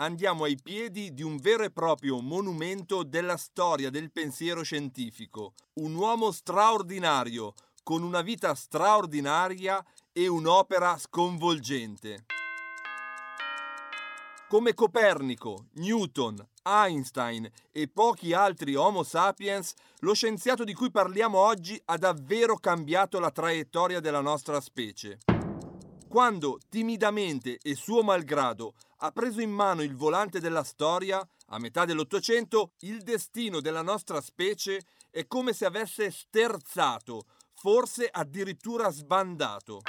andiamo ai piedi di un vero e proprio monumento della storia del pensiero scientifico, un uomo straordinario, con una vita straordinaria e un'opera sconvolgente. Come Copernico, Newton, Einstein e pochi altri Homo sapiens, lo scienziato di cui parliamo oggi ha davvero cambiato la traiettoria della nostra specie. Quando, timidamente e suo malgrado, ha preso in mano il volante della storia, a metà dell'Ottocento, il destino della nostra specie è come se avesse sterzato, forse addirittura sbandato.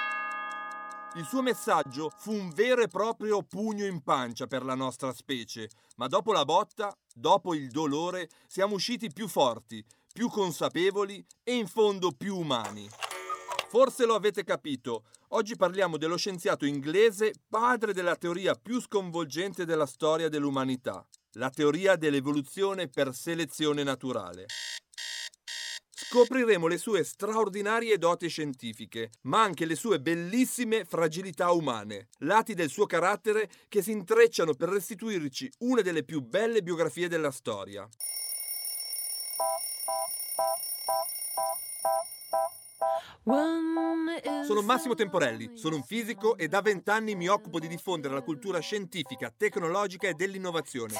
Il suo messaggio fu un vero e proprio pugno in pancia per la nostra specie, ma dopo la botta, dopo il dolore, siamo usciti più forti, più consapevoli e in fondo più umani. Forse lo avete capito, oggi parliamo dello scienziato inglese padre della teoria più sconvolgente della storia dell'umanità, la teoria dell'evoluzione per selezione naturale. Scopriremo le sue straordinarie doti scientifiche, ma anche le sue bellissime fragilità umane, lati del suo carattere che si intrecciano per restituirci una delle più belle biografie della storia. Sono Massimo Temporelli, sono un fisico e da vent'anni mi occupo di diffondere la cultura scientifica, tecnologica e dell'innovazione.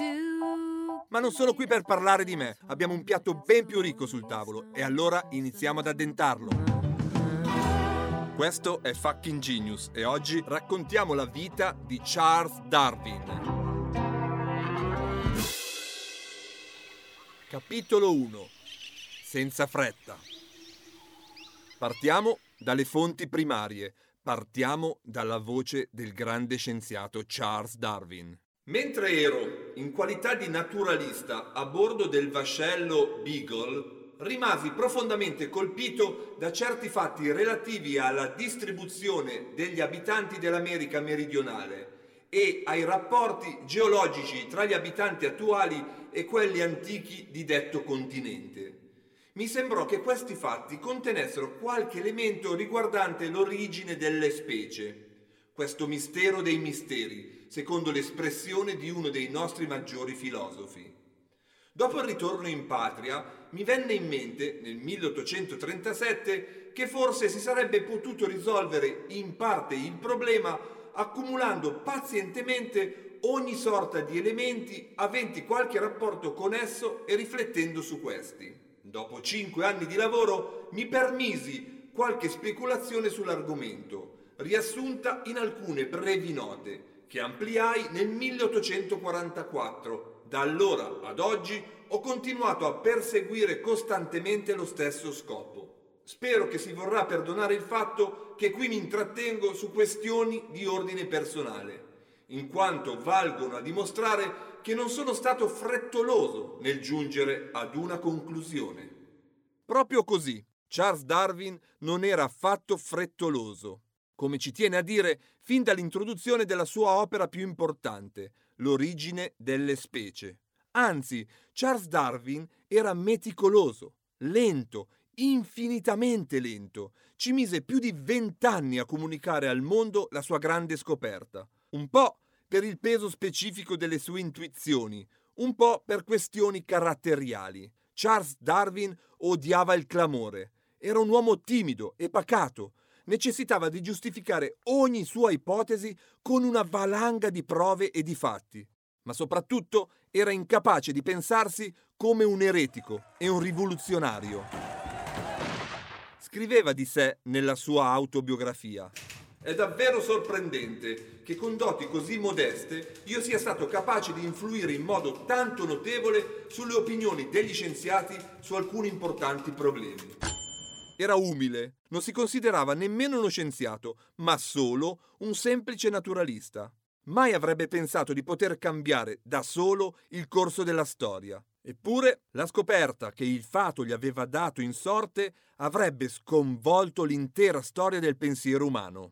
Ma non sono qui per parlare di me, abbiamo un piatto ben più ricco sul tavolo e allora iniziamo ad addentarlo. Questo è Fucking Genius e oggi raccontiamo la vita di Charles Darwin. Capitolo 1 Senza fretta. Partiamo dalle fonti primarie, partiamo dalla voce del grande scienziato Charles Darwin. Mentre ero, in qualità di naturalista, a bordo del vascello Beagle, rimasi profondamente colpito da certi fatti relativi alla distribuzione degli abitanti dell'America meridionale e ai rapporti geologici tra gli abitanti attuali e quelli antichi di detto continente mi sembrò che questi fatti contenessero qualche elemento riguardante l'origine delle specie, questo mistero dei misteri, secondo l'espressione di uno dei nostri maggiori filosofi. Dopo il ritorno in patria, mi venne in mente, nel 1837, che forse si sarebbe potuto risolvere in parte il problema accumulando pazientemente ogni sorta di elementi aventi qualche rapporto con esso e riflettendo su questi. Dopo cinque anni di lavoro mi permisi qualche speculazione sull'argomento, riassunta in alcune brevi note che ampliai nel 1844. Da allora ad oggi ho continuato a perseguire costantemente lo stesso scopo. Spero che si vorrà perdonare il fatto che qui mi intrattengo su questioni di ordine personale, in quanto valgono a dimostrare che non sono stato frettoloso nel giungere ad una conclusione. Proprio così, Charles Darwin non era affatto frettoloso, come ci tiene a dire fin dall'introduzione della sua opera più importante, L'origine delle specie. Anzi, Charles Darwin era meticoloso, lento, infinitamente lento. Ci mise più di vent'anni a comunicare al mondo la sua grande scoperta. Un po' per il peso specifico delle sue intuizioni, un po' per questioni caratteriali. Charles Darwin odiava il clamore. Era un uomo timido e pacato. Necessitava di giustificare ogni sua ipotesi con una valanga di prove e di fatti. Ma soprattutto era incapace di pensarsi come un eretico e un rivoluzionario. Scriveva di sé nella sua autobiografia. È davvero sorprendente che con doti così modeste io sia stato capace di influire in modo tanto notevole sulle opinioni degli scienziati su alcuni importanti problemi. Era umile, non si considerava nemmeno uno scienziato, ma solo un semplice naturalista. Mai avrebbe pensato di poter cambiare da solo il corso della storia. Eppure la scoperta che il fato gli aveva dato in sorte avrebbe sconvolto l'intera storia del pensiero umano.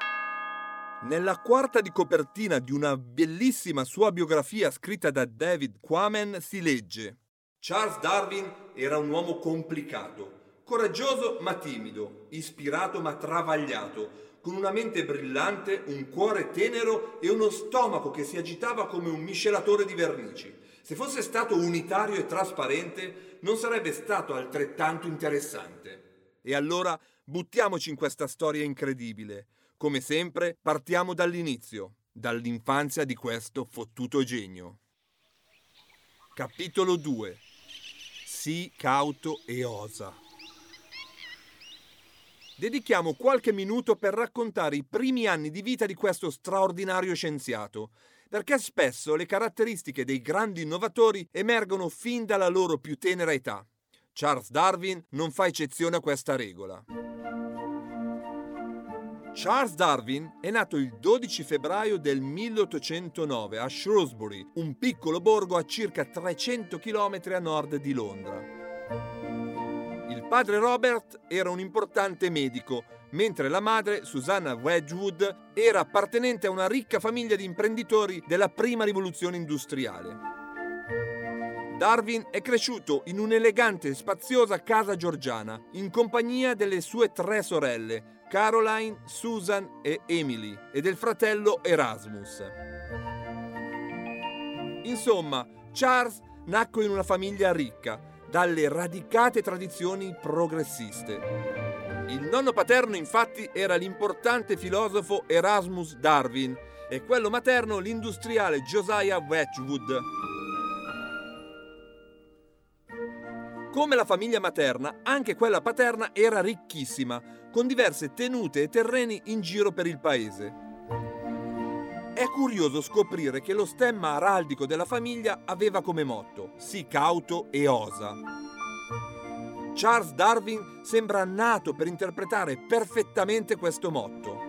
Nella quarta di copertina di una bellissima sua biografia scritta da David Quammen si legge Charles Darwin era un uomo complicato, coraggioso ma timido, ispirato ma travagliato, con una mente brillante, un cuore tenero e uno stomaco che si agitava come un miscelatore di vernici. Se fosse stato unitario e trasparente, non sarebbe stato altrettanto interessante. E allora buttiamoci in questa storia incredibile. Come sempre, partiamo dall'inizio, dall'infanzia di questo fottuto genio. Capitolo 2 Sii cauto e osa. Dedichiamo qualche minuto per raccontare i primi anni di vita di questo straordinario scienziato, perché spesso le caratteristiche dei grandi innovatori emergono fin dalla loro più tenera età. Charles Darwin non fa eccezione a questa regola. Charles Darwin è nato il 12 febbraio del 1809 a Shrewsbury, un piccolo borgo a circa 300 km a nord di Londra. Il padre Robert era un importante medico mentre la madre, Susanna Wedgwood, era appartenente a una ricca famiglia di imprenditori della prima rivoluzione industriale. Darwin è cresciuto in un'elegante e spaziosa casa georgiana, in compagnia delle sue tre sorelle, Caroline, Susan e Emily, e del fratello Erasmus. Insomma, Charles nacque in una famiglia ricca, dalle radicate tradizioni progressiste. Il nonno paterno infatti era l'importante filosofo Erasmus Darwin e quello materno l'industriale Josiah Wedgwood. Come la famiglia materna, anche quella paterna era ricchissima, con diverse tenute e terreni in giro per il paese. È curioso scoprire che lo stemma araldico della famiglia aveva come motto Sii cauto e osa. Charles Darwin sembra nato per interpretare perfettamente questo motto.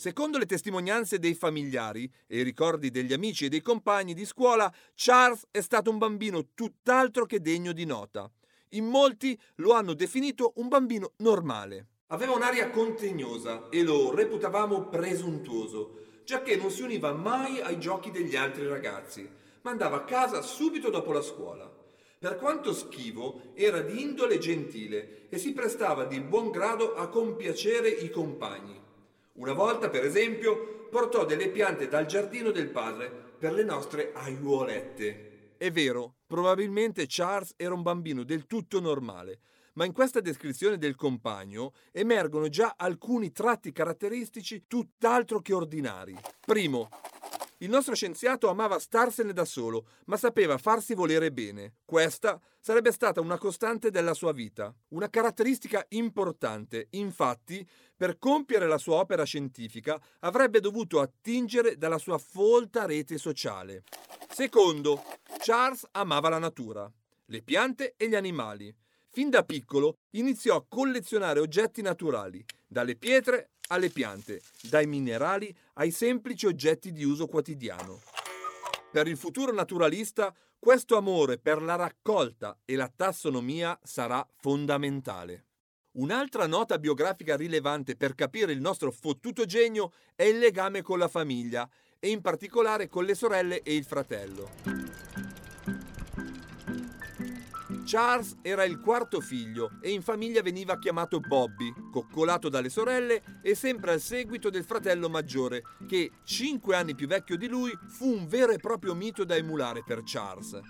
Secondo le testimonianze dei familiari e i ricordi degli amici e dei compagni di scuola, Charles è stato un bambino tutt'altro che degno di nota. In molti lo hanno definito un bambino normale. Aveva un'aria contegnosa e lo reputavamo presuntuoso, giacché non si univa mai ai giochi degli altri ragazzi ma andava a casa subito dopo la scuola. Per quanto schivo, era di indole gentile e si prestava di buon grado a compiacere i compagni. Una volta, per esempio, portò delle piante dal giardino del padre per le nostre aiuolette. È vero, probabilmente Charles era un bambino del tutto normale, ma in questa descrizione del compagno emergono già alcuni tratti caratteristici tutt'altro che ordinari. Primo, il nostro scienziato amava starsene da solo, ma sapeva farsi volere bene. Questa sarebbe stata una costante della sua vita, una caratteristica importante. Infatti, per compiere la sua opera scientifica, avrebbe dovuto attingere dalla sua folta rete sociale. Secondo, Charles amava la natura, le piante e gli animali. Fin da piccolo iniziò a collezionare oggetti naturali, dalle pietre alle piante, dai minerali ai semplici oggetti di uso quotidiano. Per il futuro naturalista, questo amore per la raccolta e la tassonomia sarà fondamentale. Un'altra nota biografica rilevante per capire il nostro fottuto genio è il legame con la famiglia e in particolare con le sorelle e il fratello. Charles era il quarto figlio e in famiglia veniva chiamato Bobby, coccolato dalle sorelle e sempre al seguito del fratello maggiore, che, cinque anni più vecchio di lui, fu un vero e proprio mito da emulare per Charles.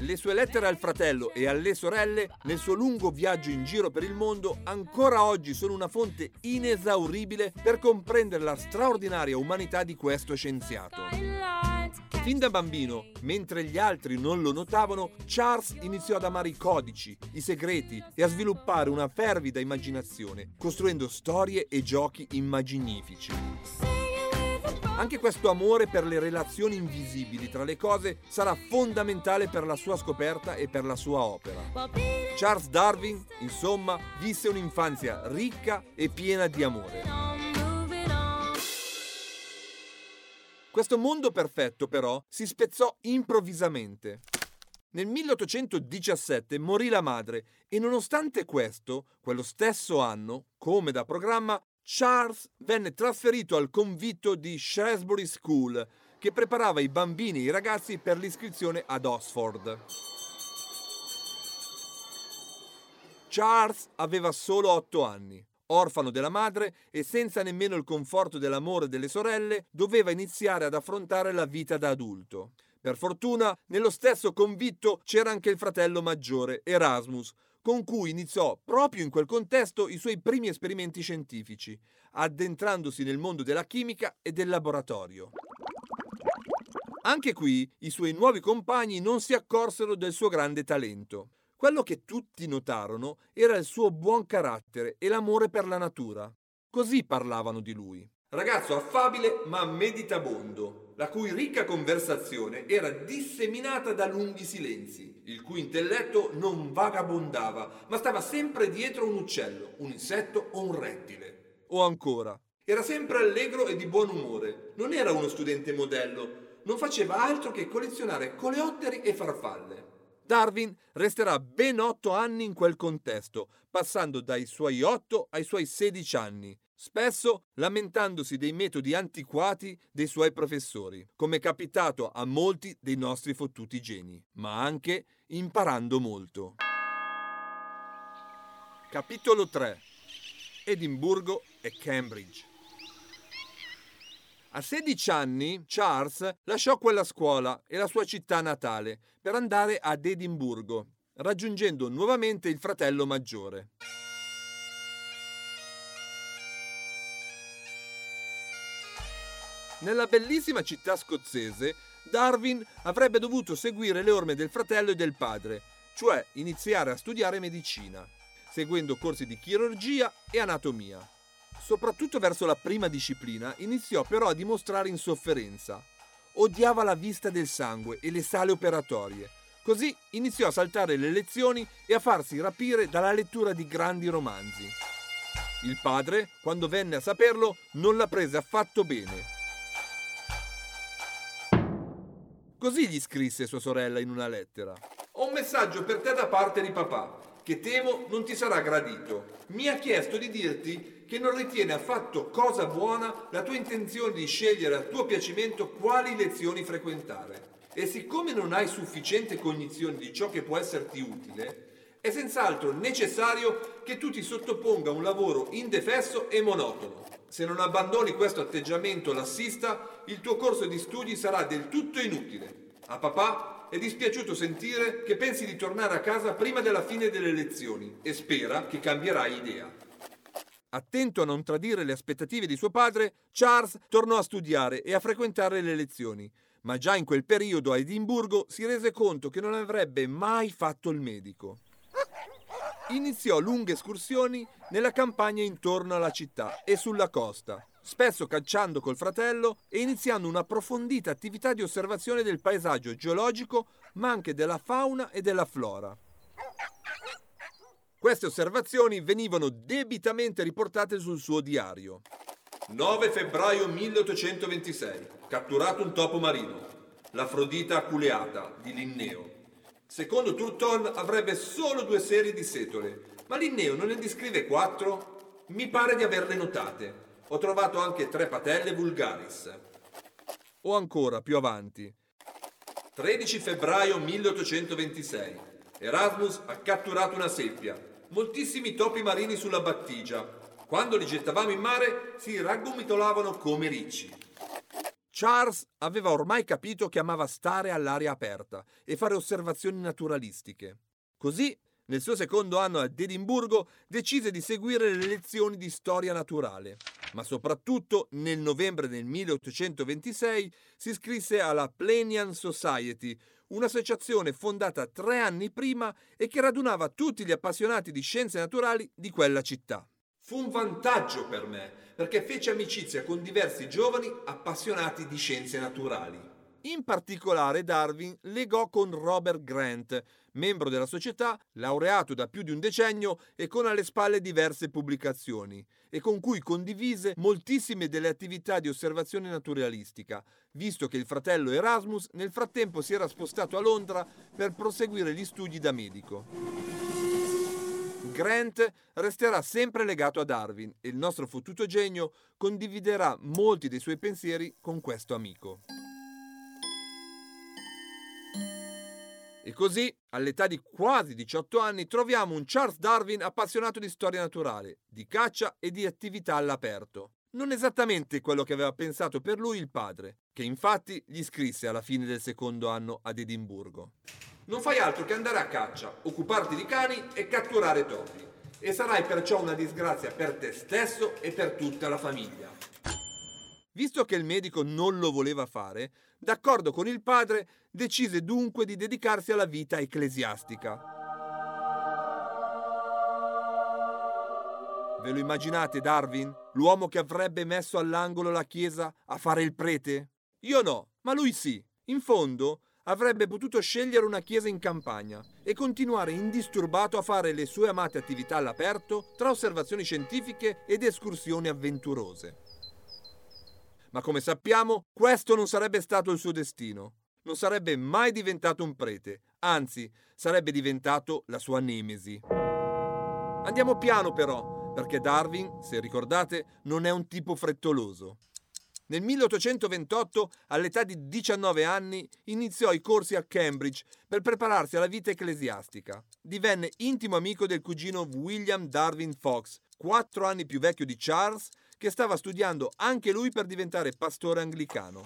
Le sue lettere al fratello e alle sorelle, nel suo lungo viaggio in giro per il mondo, ancora oggi sono una fonte inesauribile per comprendere la straordinaria umanità di questo scienziato. Fin da bambino, mentre gli altri non lo notavano, Charles iniziò ad amare i codici, i segreti e a sviluppare una fervida immaginazione, costruendo storie e giochi immaginifici. Anche questo amore per le relazioni invisibili tra le cose sarà fondamentale per la sua scoperta e per la sua opera. Charles Darwin, insomma, visse un'infanzia ricca e piena di amore. Questo mondo perfetto, però, si spezzò improvvisamente. Nel 1817 morì la madre e nonostante questo, quello stesso anno, come da programma, Charles venne trasferito al convitto di Shrewsbury School, che preparava i bambini e i ragazzi per l'iscrizione ad Oxford. Charles aveva solo otto anni. Orfano della madre e senza nemmeno il conforto dell'amore delle sorelle, doveva iniziare ad affrontare la vita da adulto. Per fortuna, nello stesso convitto c'era anche il fratello maggiore, Erasmus, con cui iniziò proprio in quel contesto i suoi primi esperimenti scientifici, addentrandosi nel mondo della chimica e del laboratorio. Anche qui i suoi nuovi compagni non si accorsero del suo grande talento. Quello che tutti notarono era il suo buon carattere e l'amore per la natura. Così parlavano di lui. Ragazzo affabile ma meditabondo, la cui ricca conversazione era disseminata da lunghi silenzi, il cui intelletto non vagabondava, ma stava sempre dietro un uccello, un insetto o un rettile. O ancora, era sempre allegro e di buon umore, non era uno studente modello, non faceva altro che collezionare coleotteri e farfalle. Darwin resterà ben otto anni in quel contesto, passando dai suoi otto ai suoi sedici anni, spesso lamentandosi dei metodi antiquati dei suoi professori, come è capitato a molti dei nostri fottuti geni, ma anche imparando molto. Capitolo 3 Edimburgo e Cambridge a 16 anni Charles lasciò quella scuola e la sua città natale per andare ad Edimburgo, raggiungendo nuovamente il fratello maggiore. Nella bellissima città scozzese, Darwin avrebbe dovuto seguire le orme del fratello e del padre, cioè iniziare a studiare medicina, seguendo corsi di chirurgia e anatomia. Soprattutto verso la prima disciplina iniziò però a dimostrare insofferenza. Odiava la vista del sangue e le sale operatorie. Così iniziò a saltare le lezioni e a farsi rapire dalla lettura di grandi romanzi. Il padre, quando venne a saperlo, non la prese affatto bene. Così gli scrisse sua sorella in una lettera. Ho un messaggio per te da parte di papà che temo non ti sarà gradito. Mi ha chiesto di dirti che non ritiene affatto cosa buona la tua intenzione di scegliere a tuo piacimento quali lezioni frequentare. E siccome non hai sufficiente cognizione di ciò che può esserti utile, è senz'altro necessario che tu ti sottoponga a un lavoro indefesso e monotono. Se non abbandoni questo atteggiamento lassista, il tuo corso di studi sarà del tutto inutile. A papà è dispiaciuto sentire che pensi di tornare a casa prima della fine delle lezioni e spera che cambierai idea. Attento a non tradire le aspettative di suo padre, Charles tornò a studiare e a frequentare le lezioni, ma già in quel periodo a Edimburgo si rese conto che non avrebbe mai fatto il medico. Iniziò lunghe escursioni nella campagna intorno alla città e sulla costa, spesso cacciando col fratello e iniziando un'approfondita attività di osservazione del paesaggio geologico, ma anche della fauna e della flora. Queste osservazioni venivano debitamente riportate sul suo diario. 9 febbraio 1826. Catturato un topo marino. L'Afrodita aculeata di Linneo. Secondo Turton avrebbe solo due serie di setole, ma Linneo non ne descrive quattro? Mi pare di averle notate. Ho trovato anche tre patelle vulgaris. O ancora più avanti. 13 febbraio 1826. Erasmus ha catturato una seppia. Moltissimi topi marini sulla battigia. Quando li gettavamo in mare si raggomitolavano come ricci. Charles aveva ormai capito che amava stare all'aria aperta e fare osservazioni naturalistiche. Così nel suo secondo anno ad Edimburgo decise di seguire le lezioni di storia naturale, ma soprattutto nel novembre del 1826 si iscrisse alla Plenian Society, un'associazione fondata tre anni prima e che radunava tutti gli appassionati di scienze naturali di quella città. Fu un vantaggio per me, perché fece amicizia con diversi giovani appassionati di scienze naturali. In particolare Darwin legò con Robert Grant, membro della società, laureato da più di un decennio e con alle spalle diverse pubblicazioni, e con cui condivise moltissime delle attività di osservazione naturalistica, visto che il fratello Erasmus nel frattempo si era spostato a Londra per proseguire gli studi da medico. Grant resterà sempre legato a Darwin e il nostro fottuto genio condividerà molti dei suoi pensieri con questo amico. E così, all'età di quasi 18 anni, troviamo un Charles Darwin appassionato di storia naturale, di caccia e di attività all'aperto. Non esattamente quello che aveva pensato per lui il padre, che infatti gli scrisse alla fine del secondo anno ad Edimburgo. Non fai altro che andare a caccia, occuparti di cani e catturare topi. E sarai perciò una disgrazia per te stesso e per tutta la famiglia. Visto che il medico non lo voleva fare, d'accordo con il padre, decise dunque di dedicarsi alla vita ecclesiastica. Ve lo immaginate Darwin? L'uomo che avrebbe messo all'angolo la chiesa a fare il prete? Io no, ma lui sì. In fondo avrebbe potuto scegliere una chiesa in campagna e continuare indisturbato a fare le sue amate attività all'aperto tra osservazioni scientifiche ed escursioni avventurose. Ma come sappiamo, questo non sarebbe stato il suo destino. Non sarebbe mai diventato un prete, anzi sarebbe diventato la sua nemesi. Andiamo piano però, perché Darwin, se ricordate, non è un tipo frettoloso. Nel 1828, all'età di 19 anni, iniziò i corsi a Cambridge per prepararsi alla vita ecclesiastica. Divenne intimo amico del cugino William Darwin Fox, quattro anni più vecchio di Charles, che stava studiando anche lui per diventare pastore anglicano.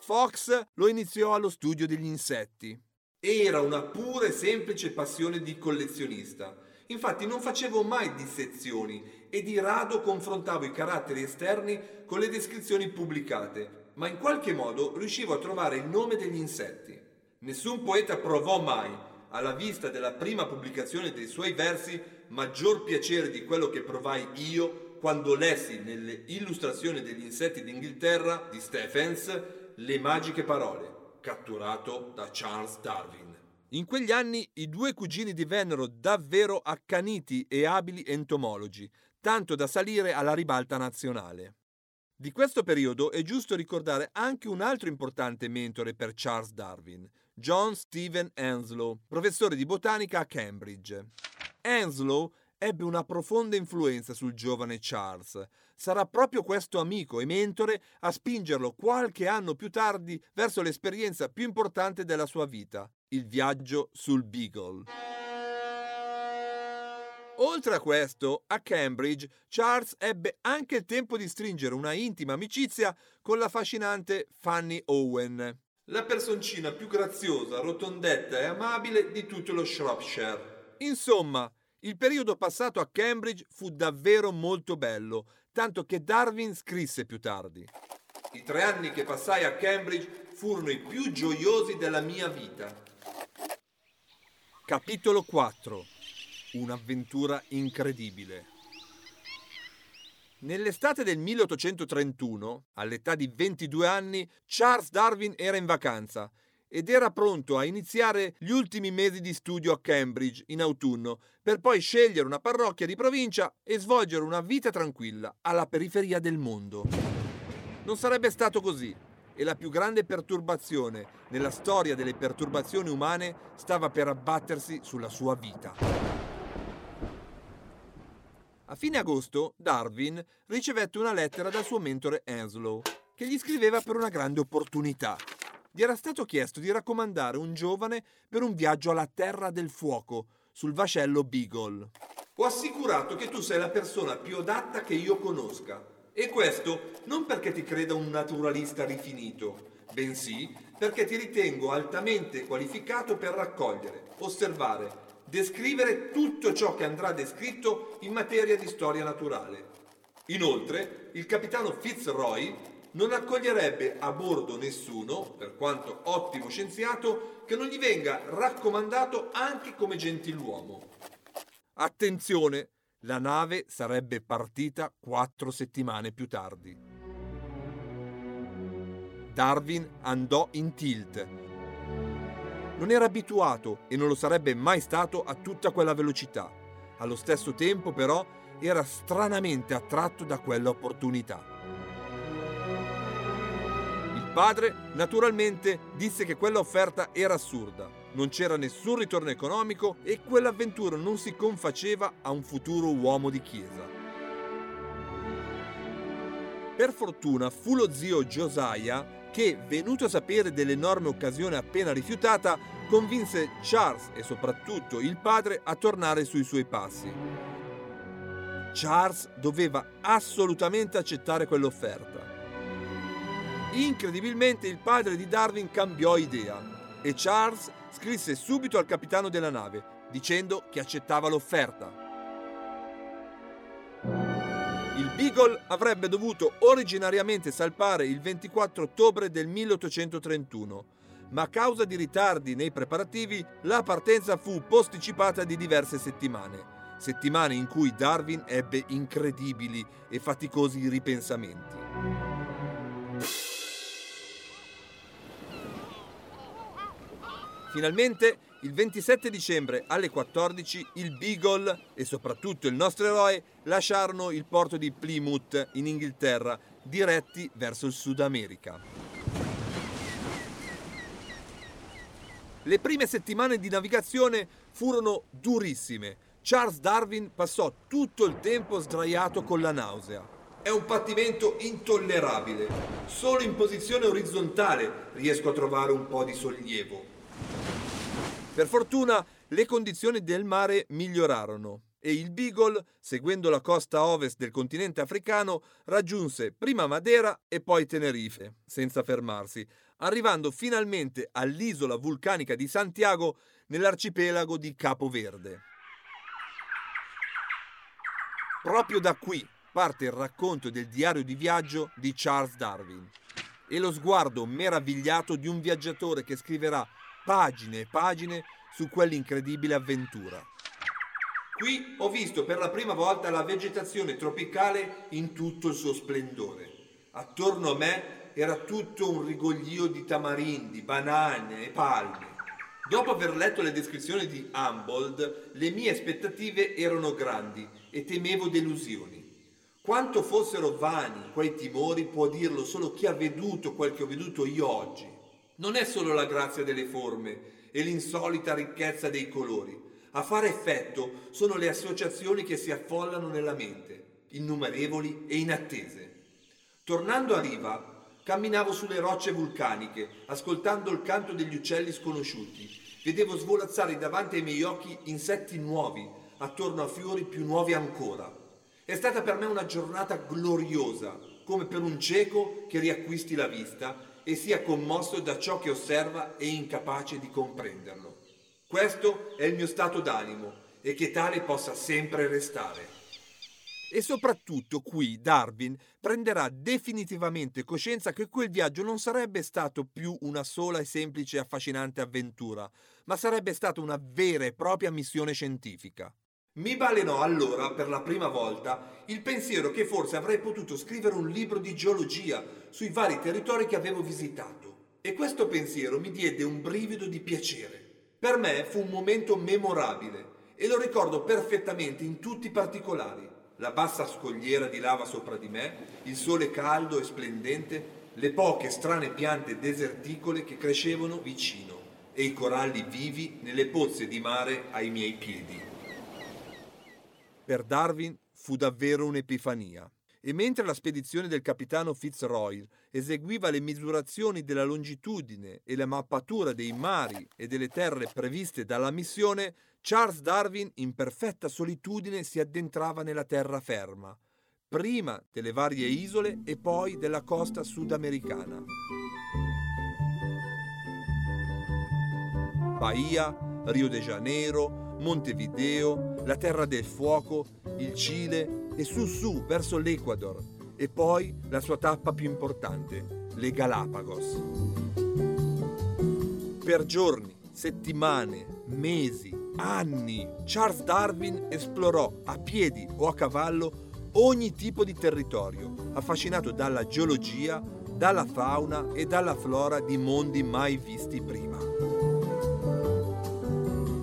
Fox lo iniziò allo studio degli insetti. Era una pura e semplice passione di collezionista. Infatti non facevo mai dissezioni e di rado confrontavo i caratteri esterni con le descrizioni pubblicate, ma in qualche modo riuscivo a trovare il nome degli insetti. Nessun poeta provò mai, alla vista della prima pubblicazione dei suoi versi, maggior piacere di quello che provai io quando lessi nelle illustrazioni degli insetti d'Inghilterra di Stephens le magiche parole, catturato da Charles Darwin. In quegli anni i due cugini divennero davvero accaniti e abili entomologi, tanto da salire alla ribalta nazionale. Di questo periodo è giusto ricordare anche un altro importante mentore per Charles Darwin, John Stephen Henslow, professore di botanica a Cambridge. Henslow ebbe una profonda influenza sul giovane Charles. Sarà proprio questo amico e mentore a spingerlo qualche anno più tardi verso l'esperienza più importante della sua vita, il viaggio sul Beagle. Oltre a questo, a Cambridge, Charles ebbe anche il tempo di stringere una intima amicizia con l'affascinante Fanny Owen. La personcina più graziosa, rotondetta e amabile di tutto lo Shropshire. Insomma, il periodo passato a Cambridge fu davvero molto bello, tanto che Darwin scrisse più tardi. I tre anni che passai a Cambridge furono i più gioiosi della mia vita. Capitolo 4 Un'avventura incredibile. Nell'estate del 1831, all'età di 22 anni, Charles Darwin era in vacanza ed era pronto a iniziare gli ultimi mesi di studio a Cambridge in autunno, per poi scegliere una parrocchia di provincia e svolgere una vita tranquilla alla periferia del mondo. Non sarebbe stato così e la più grande perturbazione nella storia delle perturbazioni umane stava per abbattersi sulla sua vita. A fine agosto Darwin ricevette una lettera dal suo mentore Henslow, che gli scriveva per una grande opportunità gli era stato chiesto di raccomandare un giovane per un viaggio alla Terra del Fuoco sul vascello Beagle. Ho assicurato che tu sei la persona più adatta che io conosca. E questo non perché ti creda un naturalista rifinito, bensì perché ti ritengo altamente qualificato per raccogliere, osservare, descrivere tutto ciò che andrà descritto in materia di storia naturale. Inoltre, il capitano Fitzroy non accoglierebbe a bordo nessuno, per quanto ottimo scienziato, che non gli venga raccomandato anche come gentiluomo. Attenzione, la nave sarebbe partita quattro settimane più tardi. Darwin andò in tilt. non era abituato e non lo sarebbe mai stato a tutta quella velocità. Allo stesso tempo, però, era stranamente attratto da quella opportunità. Padre, naturalmente, disse che quella offerta era assurda, non c'era nessun ritorno economico e quell'avventura non si confaceva a un futuro uomo di chiesa. Per fortuna fu lo zio Josiah che, venuto a sapere dell'enorme occasione appena rifiutata, convinse Charles e soprattutto il padre a tornare sui suoi passi. Charles doveva assolutamente accettare quell'offerta. Incredibilmente il padre di Darwin cambiò idea e Charles scrisse subito al capitano della nave dicendo che accettava l'offerta. Il Beagle avrebbe dovuto originariamente salpare il 24 ottobre del 1831, ma a causa di ritardi nei preparativi la partenza fu posticipata di diverse settimane, settimane in cui Darwin ebbe incredibili e faticosi ripensamenti. Finalmente, il 27 dicembre alle 14, il Beagle e soprattutto il nostro eroe lasciarono il porto di Plymouth in Inghilterra, diretti verso il Sud America. Le prime settimane di navigazione furono durissime. Charles Darwin passò tutto il tempo sdraiato con la nausea. È un pattimento intollerabile. Solo in posizione orizzontale riesco a trovare un po' di sollievo. Per fortuna le condizioni del mare migliorarono e il Beagle, seguendo la costa ovest del continente africano, raggiunse prima Madeira e poi Tenerife, senza fermarsi, arrivando finalmente all'isola vulcanica di Santiago nell'arcipelago di Capo Verde. Proprio da qui parte il racconto del diario di viaggio di Charles Darwin e lo sguardo meravigliato di un viaggiatore che scriverà pagine e pagine su quell'incredibile avventura. Qui ho visto per la prima volta la vegetazione tropicale in tutto il suo splendore. Attorno a me era tutto un rigoglio di tamarindi, banane e palme. Dopo aver letto le descrizioni di Humboldt, le mie aspettative erano grandi e temevo delusioni. Quanto fossero vani quei timori può dirlo solo chi ha veduto quel che ho veduto io oggi. Non è solo la grazia delle forme e l'insolita ricchezza dei colori. A fare effetto sono le associazioni che si affollano nella mente, innumerevoli e inattese. Tornando a riva, camminavo sulle rocce vulcaniche, ascoltando il canto degli uccelli sconosciuti. Vedevo svolazzare davanti ai miei occhi insetti nuovi, attorno a fiori più nuovi ancora. È stata per me una giornata gloriosa, come per un cieco che riacquisti la vista e sia commosso da ciò che osserva e incapace di comprenderlo. Questo è il mio stato d'animo e che tale possa sempre restare. E soprattutto qui Darwin prenderà definitivamente coscienza che quel viaggio non sarebbe stato più una sola e semplice affascinante avventura, ma sarebbe stata una vera e propria missione scientifica. Mi balenò allora per la prima volta il pensiero che forse avrei potuto scrivere un libro di geologia sui vari territori che avevo visitato. E questo pensiero mi diede un brivido di piacere. Per me fu un momento memorabile e lo ricordo perfettamente in tutti i particolari. La bassa scogliera di lava sopra di me, il sole caldo e splendente, le poche strane piante deserticole che crescevano vicino e i coralli vivi nelle pozze di mare ai miei piedi. Per Darwin fu davvero un'epifania. E mentre la spedizione del capitano Fitzroy eseguiva le misurazioni della longitudine e la mappatura dei mari e delle terre previste dalla missione, Charles Darwin in perfetta solitudine si addentrava nella terraferma, prima delle varie isole e poi della costa sudamericana. Bahia, Rio de Janeiro, Montevideo, la Terra del Fuoco, il Cile e su su verso l'Ecuador e poi la sua tappa più importante, le Galapagos. Per giorni, settimane, mesi, anni, Charles Darwin esplorò a piedi o a cavallo ogni tipo di territorio, affascinato dalla geologia, dalla fauna e dalla flora di mondi mai visti prima.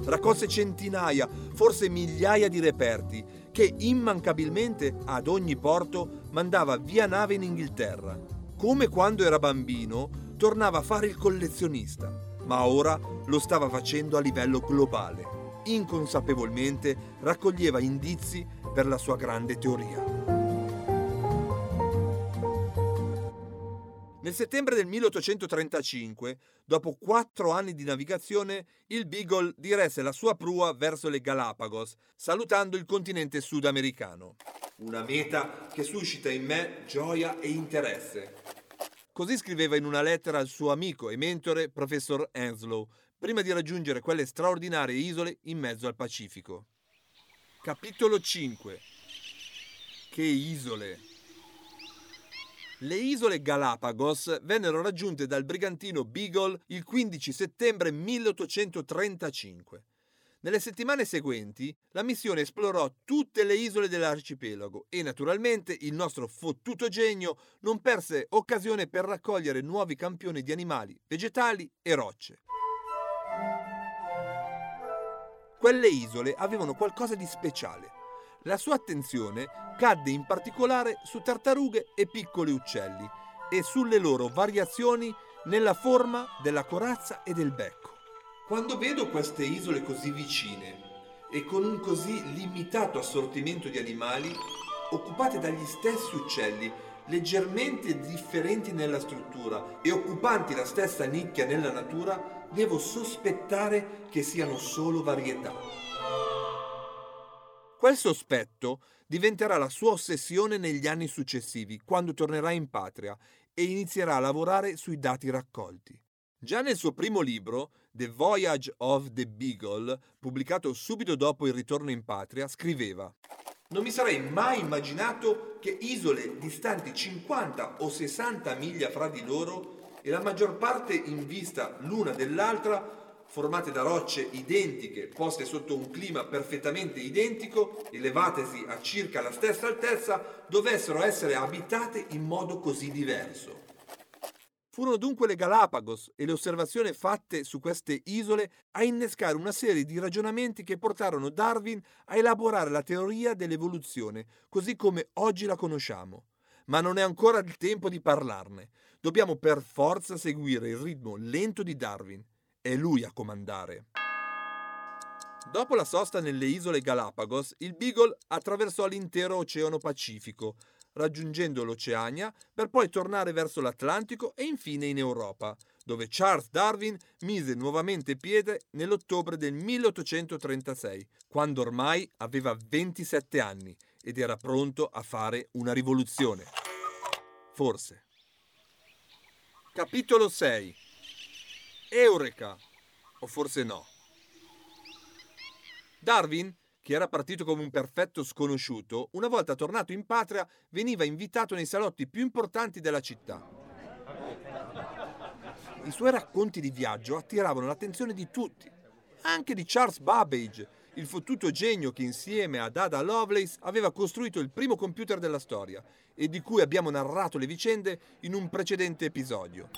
Raccolse centinaia, forse migliaia di reperti che immancabilmente ad ogni porto mandava via nave in Inghilterra. Come quando era bambino, tornava a fare il collezionista, ma ora lo stava facendo a livello globale. Inconsapevolmente raccoglieva indizi per la sua grande teoria. Nel settembre del 1835, dopo quattro anni di navigazione, il Beagle diresse la sua prua verso le Galapagos, salutando il continente sudamericano. Una meta che suscita in me gioia e interesse. Così scriveva in una lettera al suo amico e mentore, professor Henslow, prima di raggiungere quelle straordinarie isole in mezzo al Pacifico. Capitolo 5 Che isole! Le isole Galapagos vennero raggiunte dal brigantino Beagle il 15 settembre 1835. Nelle settimane seguenti la missione esplorò tutte le isole dell'arcipelago e naturalmente il nostro fottuto genio non perse occasione per raccogliere nuovi campioni di animali, vegetali e rocce. Quelle isole avevano qualcosa di speciale. La sua attenzione cadde in particolare su tartarughe e piccoli uccelli e sulle loro variazioni nella forma della corazza e del becco. Quando vedo queste isole così vicine e con un così limitato assortimento di animali, occupate dagli stessi uccelli, leggermente differenti nella struttura e occupanti la stessa nicchia nella natura, devo sospettare che siano solo varietà. Quel sospetto diventerà la sua ossessione negli anni successivi, quando tornerà in patria e inizierà a lavorare sui dati raccolti. Già nel suo primo libro, The Voyage of the Beagle, pubblicato subito dopo il ritorno in patria, scriveva Non mi sarei mai immaginato che isole distanti 50 o 60 miglia fra di loro e la maggior parte in vista l'una dell'altra formate da rocce identiche, poste sotto un clima perfettamente identico, elevatesi a circa la stessa altezza, dovessero essere abitate in modo così diverso. Furono dunque le Galapagos e le osservazioni fatte su queste isole a innescare una serie di ragionamenti che portarono Darwin a elaborare la teoria dell'evoluzione, così come oggi la conosciamo. Ma non è ancora il tempo di parlarne. Dobbiamo per forza seguire il ritmo lento di Darwin è lui a comandare. Dopo la sosta nelle isole Galapagos, il Beagle attraversò l'intero Oceano Pacifico, raggiungendo l'Oceania per poi tornare verso l'Atlantico e infine in Europa, dove Charles Darwin mise nuovamente piede nell'ottobre del 1836, quando ormai aveva 27 anni ed era pronto a fare una rivoluzione. Forse. Capitolo 6 Eureka! O forse no. Darwin, che era partito come un perfetto sconosciuto, una volta tornato in patria veniva invitato nei salotti più importanti della città. I suoi racconti di viaggio attiravano l'attenzione di tutti, anche di Charles Babbage, il fottuto genio che insieme ad Ada Lovelace aveva costruito il primo computer della storia e di cui abbiamo narrato le vicende in un precedente episodio.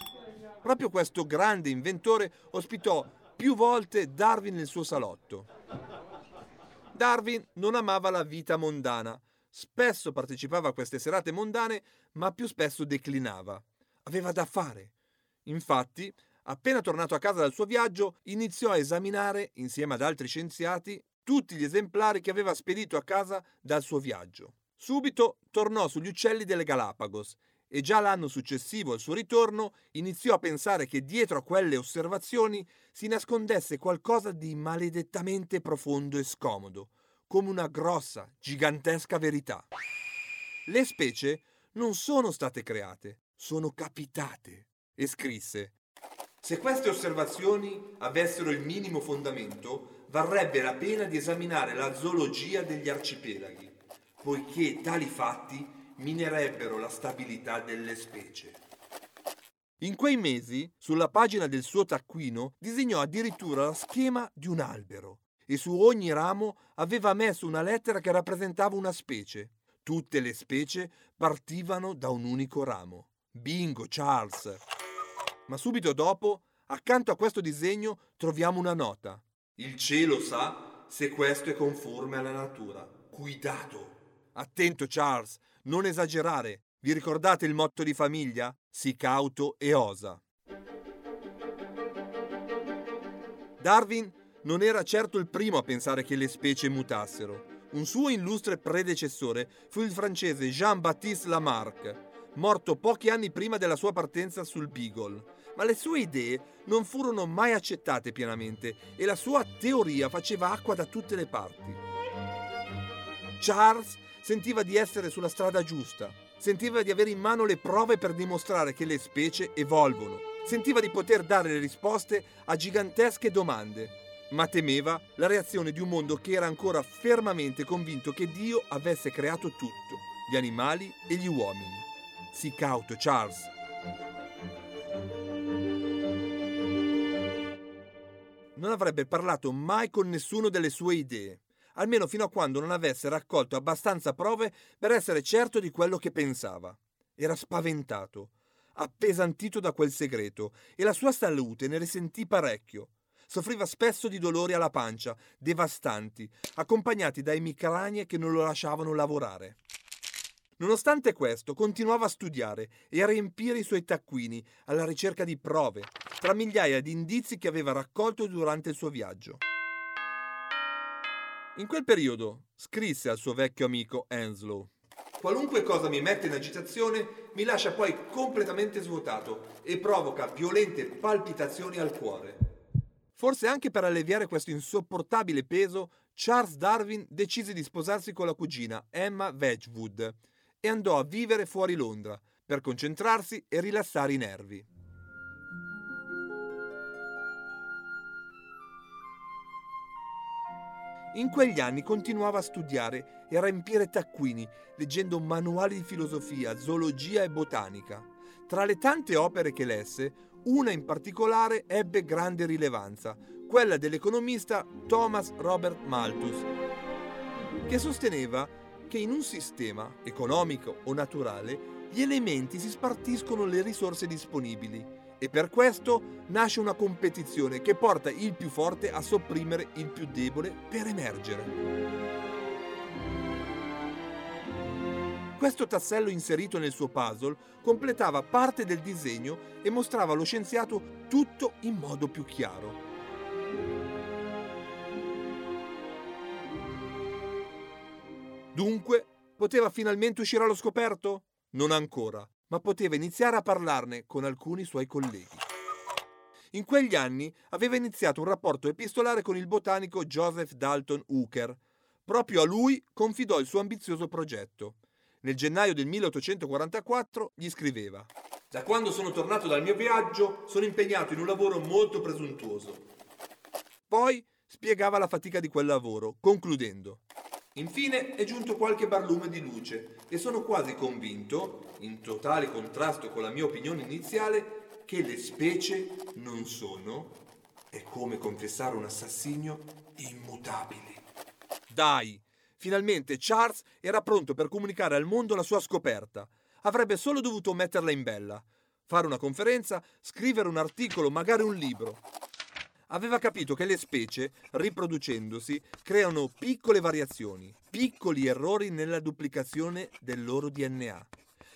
Proprio questo grande inventore ospitò più volte Darwin nel suo salotto. Darwin non amava la vita mondana. Spesso partecipava a queste serate mondane, ma più spesso declinava. Aveva da fare. Infatti, appena tornato a casa dal suo viaggio, iniziò a esaminare, insieme ad altri scienziati, tutti gli esemplari che aveva spedito a casa dal suo viaggio. Subito tornò sugli uccelli delle Galapagos e già l'anno successivo al suo ritorno iniziò a pensare che dietro a quelle osservazioni si nascondesse qualcosa di maledettamente profondo e scomodo, come una grossa, gigantesca verità. Le specie non sono state create, sono capitate. E scrisse se queste osservazioni avessero il minimo fondamento, varrebbe la pena di esaminare la zoologia degli arcipelaghi, poiché tali fatti minerebbero la stabilità delle specie. In quei mesi, sulla pagina del suo taccuino, disegnò addirittura lo schema di un albero e su ogni ramo aveva messo una lettera che rappresentava una specie. Tutte le specie partivano da un unico ramo. Bingo, Charles! Ma subito dopo, accanto a questo disegno, troviamo una nota. Il cielo sa se questo è conforme alla natura. Cuidato! Attento Charles, non esagerare. Vi ricordate il motto di famiglia? Sii cauto e osa. Darwin non era certo il primo a pensare che le specie mutassero. Un suo illustre predecessore fu il francese Jean-Baptiste Lamarck, morto pochi anni prima della sua partenza sul Beagle. Ma le sue idee non furono mai accettate pienamente e la sua teoria faceva acqua da tutte le parti. Charles sentiva di essere sulla strada giusta, sentiva di avere in mano le prove per dimostrare che le specie evolvono, sentiva di poter dare le risposte a gigantesche domande, ma temeva la reazione di un mondo che era ancora fermamente convinto che Dio avesse creato tutto, gli animali e gli uomini. Sii cauto, Charles. Non avrebbe parlato mai con nessuno delle sue idee, almeno fino a quando non avesse raccolto abbastanza prove per essere certo di quello che pensava. Era spaventato, appesantito da quel segreto, e la sua salute ne risentì parecchio. Soffriva spesso di dolori alla pancia, devastanti, accompagnati da emicranie che non lo lasciavano lavorare. Nonostante questo, continuava a studiare e a riempire i suoi taccuini alla ricerca di prove, tra migliaia di indizi che aveva raccolto durante il suo viaggio. In quel periodo scrisse al suo vecchio amico Henslow. Qualunque cosa mi mette in agitazione mi lascia poi completamente svuotato e provoca violente palpitazioni al cuore. Forse anche per alleviare questo insopportabile peso, Charles Darwin decise di sposarsi con la cugina Emma Wedgwood e andò a vivere fuori Londra per concentrarsi e rilassare i nervi. In quegli anni continuava a studiare e a riempire taccuini, leggendo manuali di filosofia, zoologia e botanica. Tra le tante opere che lesse, una in particolare ebbe grande rilevanza, quella dell'economista Thomas Robert Malthus, che sosteneva che in un sistema, economico o naturale, gli elementi si spartiscono le risorse disponibili e per questo nasce una competizione che porta il più forte a sopprimere il più debole per emergere. Questo tassello inserito nel suo puzzle completava parte del disegno e mostrava allo scienziato tutto in modo più chiaro. Dunque, poteva finalmente uscire allo scoperto? Non ancora, ma poteva iniziare a parlarne con alcuni suoi colleghi. In quegli anni aveva iniziato un rapporto epistolare con il botanico Joseph Dalton Hooker. Proprio a lui confidò il suo ambizioso progetto. Nel gennaio del 1844 gli scriveva Da quando sono tornato dal mio viaggio sono impegnato in un lavoro molto presuntuoso. Poi spiegava la fatica di quel lavoro, concludendo Infine è giunto qualche barlume di luce e sono quasi convinto, in totale contrasto con la mia opinione iniziale, che le specie non sono, è come confessare un assassinio, immutabili. Dai! Finalmente Charles era pronto per comunicare al mondo la sua scoperta. Avrebbe solo dovuto metterla in bella, fare una conferenza, scrivere un articolo, magari un libro aveva capito che le specie, riproducendosi, creano piccole variazioni, piccoli errori nella duplicazione del loro DNA.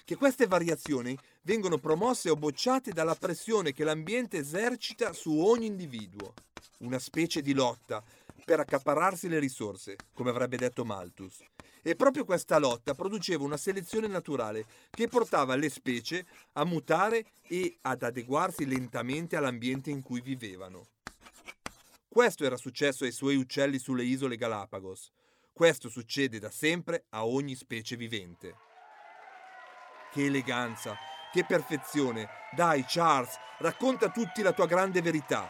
Che queste variazioni vengono promosse o bocciate dalla pressione che l'ambiente esercita su ogni individuo. Una specie di lotta per accaparrarsi le risorse, come avrebbe detto Malthus. E proprio questa lotta produceva una selezione naturale che portava le specie a mutare e ad adeguarsi lentamente all'ambiente in cui vivevano. Questo era successo ai suoi uccelli sulle isole Galapagos. Questo succede da sempre a ogni specie vivente. Che eleganza, che perfezione. Dai, Charles, racconta a tutti la tua grande verità.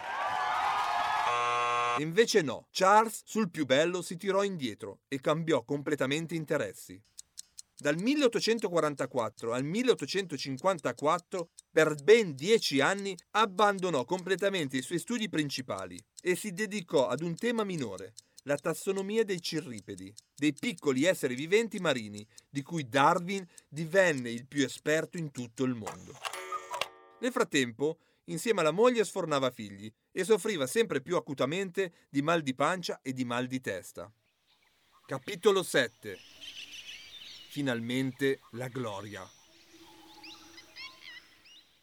E invece no, Charles sul più bello si tirò indietro e cambiò completamente interessi. Dal 1844 al 1854, per ben dieci anni, abbandonò completamente i suoi studi principali e si dedicò ad un tema minore, la tassonomia dei cirripedi, dei piccoli esseri viventi marini, di cui Darwin divenne il più esperto in tutto il mondo. Nel frattempo, insieme alla moglie sfornava figli e soffriva sempre più acutamente di mal di pancia e di mal di testa. Capitolo 7 Finalmente la gloria.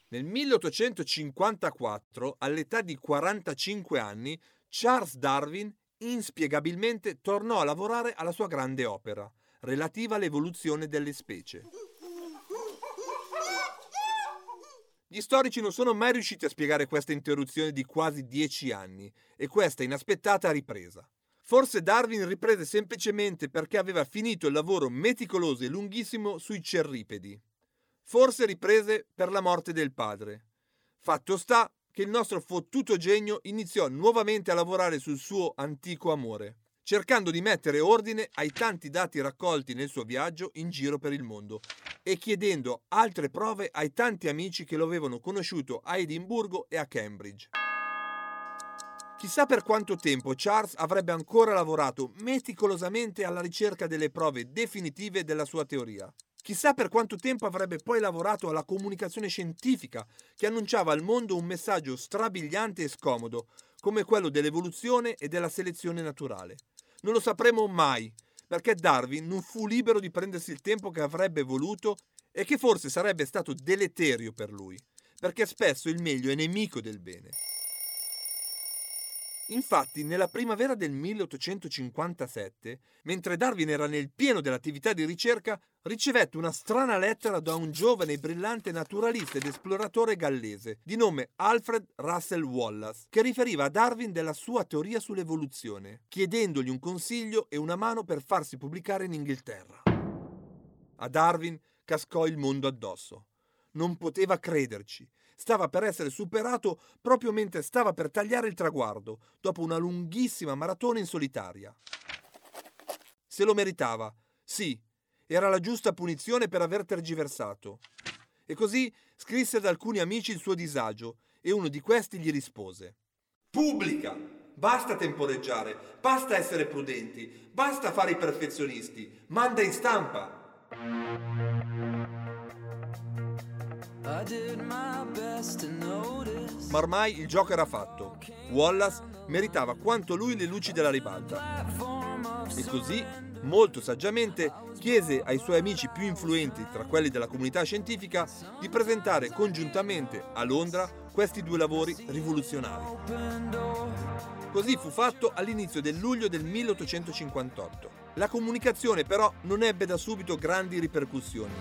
Nel 1854, all'età di 45 anni, Charles Darwin inspiegabilmente tornò a lavorare alla sua grande opera, relativa all'evoluzione delle specie. Gli storici non sono mai riusciti a spiegare questa interruzione di quasi dieci anni e questa inaspettata ripresa. Forse Darwin riprese semplicemente perché aveva finito il lavoro meticoloso e lunghissimo sui cerripedi. Forse riprese per la morte del padre. Fatto sta che il nostro fottuto genio iniziò nuovamente a lavorare sul suo antico amore, cercando di mettere ordine ai tanti dati raccolti nel suo viaggio in giro per il mondo e chiedendo altre prove ai tanti amici che lo avevano conosciuto a Edimburgo e a Cambridge. Chissà per quanto tempo Charles avrebbe ancora lavorato meticolosamente alla ricerca delle prove definitive della sua teoria. Chissà per quanto tempo avrebbe poi lavorato alla comunicazione scientifica che annunciava al mondo un messaggio strabiliante e scomodo, come quello dell'evoluzione e della selezione naturale. Non lo sapremo mai, perché Darwin non fu libero di prendersi il tempo che avrebbe voluto e che forse sarebbe stato deleterio per lui, perché spesso il meglio è nemico del bene. Infatti, nella primavera del 1857, mentre Darwin era nel pieno dell'attività di ricerca, ricevette una strana lettera da un giovane e brillante naturalista ed esploratore gallese di nome Alfred Russel Wallace, che riferiva a Darwin della sua teoria sull'evoluzione, chiedendogli un consiglio e una mano per farsi pubblicare in Inghilterra. A Darwin cascò il mondo addosso. Non poteva crederci stava per essere superato proprio mentre stava per tagliare il traguardo, dopo una lunghissima maratona in solitaria. Se lo meritava, sì, era la giusta punizione per aver tergiversato. E così scrisse ad alcuni amici il suo disagio e uno di questi gli rispose. Pubblica! Basta temporeggiare, basta essere prudenti, basta fare i perfezionisti, manda in stampa! Ma ormai il gioco era fatto. Wallace meritava quanto lui le luci della ribalta. E così, molto saggiamente, chiese ai suoi amici più influenti tra quelli della comunità scientifica di presentare congiuntamente a Londra questi due lavori rivoluzionari. Così fu fatto all'inizio del luglio del 1858. La comunicazione però non ebbe da subito grandi ripercussioni,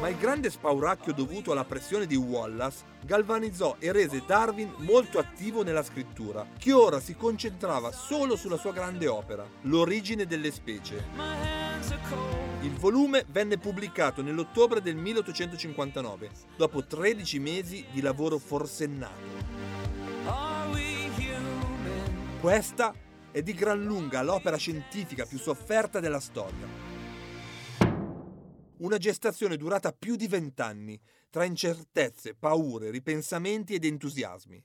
ma il grande spauracchio dovuto alla pressione di Wallace galvanizzò e rese Darwin molto attivo nella scrittura, che ora si concentrava solo sulla sua grande opera, L'origine delle specie. Il volume venne pubblicato nell'ottobre del 1859, dopo 13 mesi di lavoro forsennato. Questa è di gran lunga l'opera scientifica più sofferta della storia. Una gestazione durata più di vent'anni, tra incertezze, paure, ripensamenti ed entusiasmi.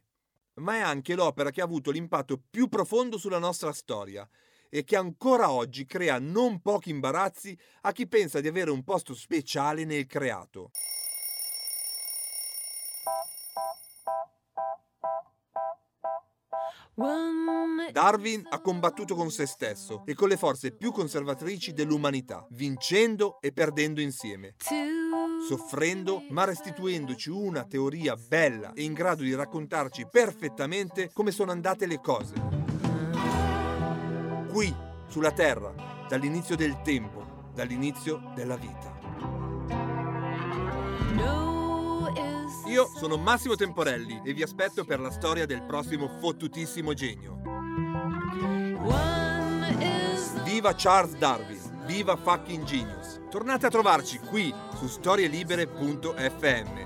Ma è anche l'opera che ha avuto l'impatto più profondo sulla nostra storia e che ancora oggi crea non pochi imbarazzi a chi pensa di avere un posto speciale nel creato. Darwin ha combattuto con se stesso e con le forze più conservatrici dell'umanità, vincendo e perdendo insieme, soffrendo ma restituendoci una teoria bella e in grado di raccontarci perfettamente come sono andate le cose. Qui, sulla Terra, dall'inizio del tempo, dall'inizio della vita. Io sono Massimo Temporelli e vi aspetto per la storia del prossimo fottutissimo genio. Viva Charles Darwin, viva fucking genius. Tornate a trovarci qui su storielibere.fm.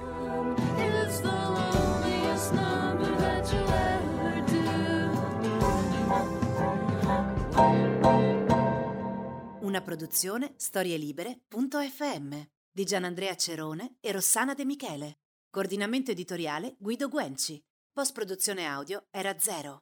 Una produzione storielibere.fm di Gianandrea Cerone e Rossana De Michele. Coordinamento editoriale Guido Guenci. Post produzione audio era zero.